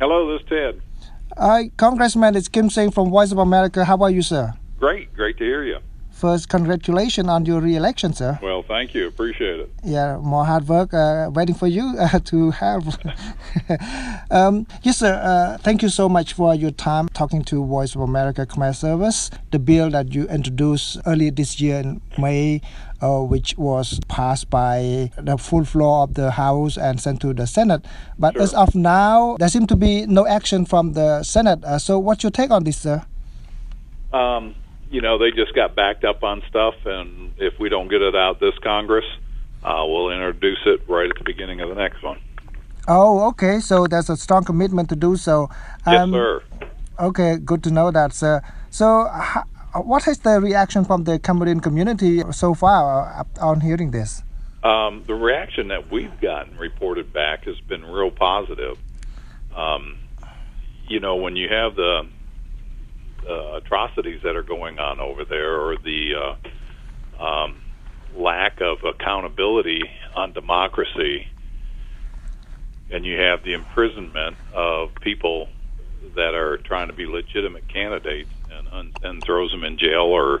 Hello, this is Ted. Hi, Congressman. It's Kimseng from Voice of America. How are you, sir? Great, great to hear you. First, congratulations on your re-election, sir. Well, thank you. Appreciate it. Yeah, more hard work uh, waiting for you uh, to have. um, yes, sir. Uh, thank you so much for your time talking to Voice of America Khmer Service. The bill that you introduced earlier this year in May, uh, which was passed by the full floor of the House and sent to the Senate. But Sure. as of now, there seems to be no action from the Senate. Uh, so, what's your take on this, sir? Um, you know, they just got backed up on stuff, and if we don't get it out this Congress, uh, we'll introduce it right at the beginning of the next one. Oh, okay. So there's a strong commitment to do so. yes, Um, sir. Okay, good to know that, sir. So, what is the reaction from the Cambodian community so far uh, on hearing this? Um, the reaction that we've gotten reported back has been real positive. Um, you know, when you have the uh, atrocities that are going on over there, or the uh, um, lack of accountability on democracy, and you have the imprisonment of people that are trying to be legitimate candidates and and throws them in jail or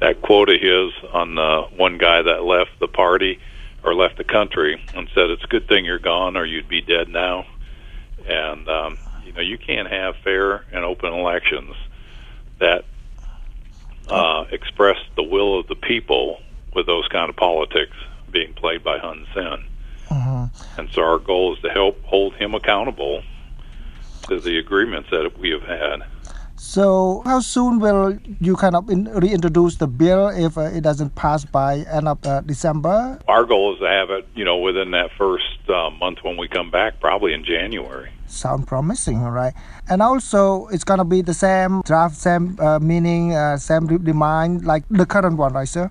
that quote of his on the one guy that left the party or left the country and said it's a good thing you're gone or you'd be dead now. And um you know you can't have fair and open elections that uh express the will of the people with those kind of politics being played by Hun Sen and so our goal is to help hold him accountable to the agreements that we have had. So, how soon will you kind of in, reintroduce the bill if uh, it doesn't pass by end of uh, December? Our goal is to have it, you know, within that first uh, month when we come back, probably in January. Sound promising, all right? And also, it's gonna be the same draft, same uh, meaning, uh, same demand like the current one, right, sir?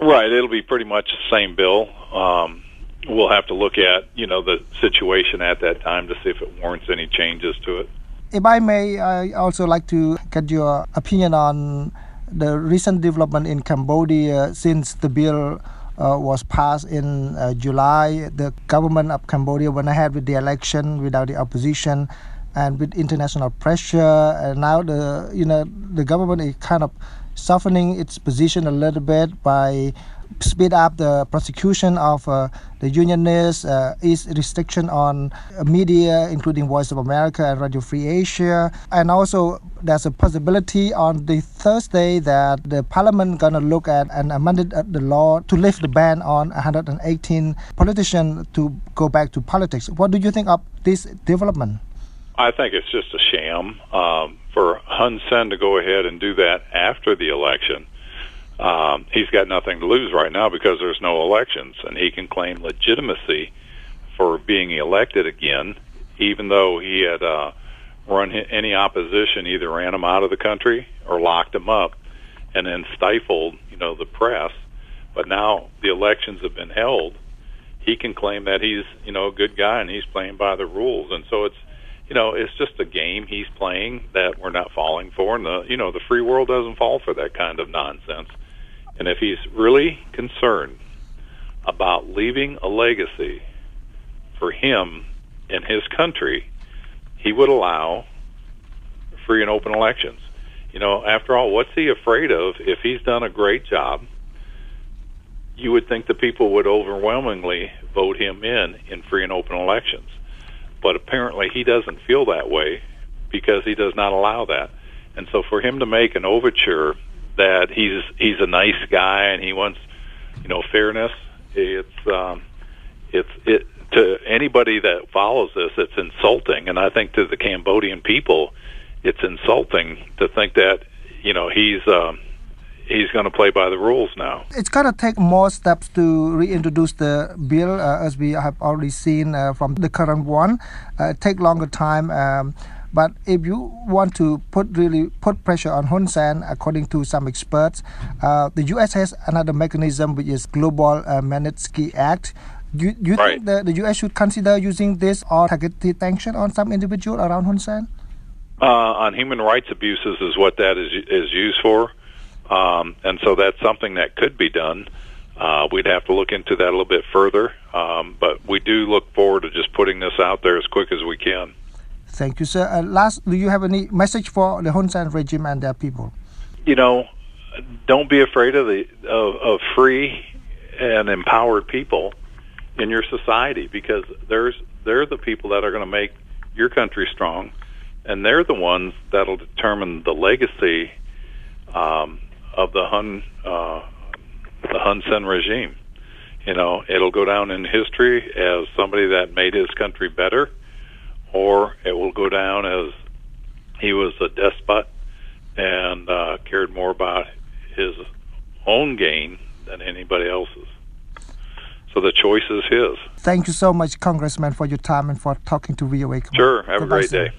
Right. It'll be pretty much the same bill. Um, we'll have to look at, you know, the situation at that time to see if it warrants any changes to it. If I may, I also like to get your opinion on the recent development in Cambodia since the bill uh, was passed in uh, July. The government of Cambodia went ahead with the election without the opposition and with international pressure. And now the you know the government is kind of softening its position a little bit by speed up the prosecution of uh, the unionists, uh, restriction on media, including Voice of America and Radio Free Asia, and also there's a possibility on the Thursday that the Parliament gonna look at and amended uh, the law to lift the ban on 118 politicians to go back to politics. What do you think of this development? I think it's just a sham um, for Hun Sen to go ahead and do that after the election. Um, he's got nothing to lose right now because there's no elections, and he can claim legitimacy for being elected again, even though he had uh, run any opposition, either ran him out of the country or locked him up, and then stifled, you know, the press. But now the elections have been held. He can claim that he's, you know, a good guy and he's playing by the rules, and so it's you know, it's just a game he's playing that we're not falling for, and the you know the free world doesn't fall for that kind of nonsense. And if he's really concerned about leaving a legacy for him and his country, he would allow free and open elections. You know, after all, what's he afraid of? If he's done a great job, you would think the people would overwhelmingly vote him in in free and open elections but apparently he doesn't feel that way because he does not allow that. And so for him to make an overture that he's he's a nice guy and he wants you know fairness, it's um, it's it to anybody that follows this, it's insulting, and I think to the Cambodian people, it's insulting to think that you know he's. Um, He's going to play by the rules now. It's going to take more steps to reintroduce the bill, uh, as we have already seen uh, from the current one. Uh, take longer time. Um, but if you want to put really put pressure on Hun Sen, according to some experts, uh, the U.S. has another mechanism which is Global uh, Magnitsky Act. Do you, do you Right. think the, the U.S. should consider using this or targeted sanction on some individual around Hun Sen? uh, on human rights abuses is what that is is used for, um, and so that's something that could be done. Uh, we'd have to look into that a little bit further, um, but we do look forward to just putting this out there as quick as we can. Thank you, sir. Uh, last, do you have any message for the Hun Sen regime and their people? You know, don't be afraid of the of, of free and empowered people in your society because there's they're the people that are going to make your country strong, and they're the ones that'll determine the legacy um, of the Hun uh, the Hun Sen regime. You know, it'll go down in history as somebody that made his country better, or it will go down as he was a despot and uh, cared more about his own gain than anybody else's. So the choice is his. Thank you so much, Congressman, for your time and for talking to VOA. Sure. Have Goodbye, a great day.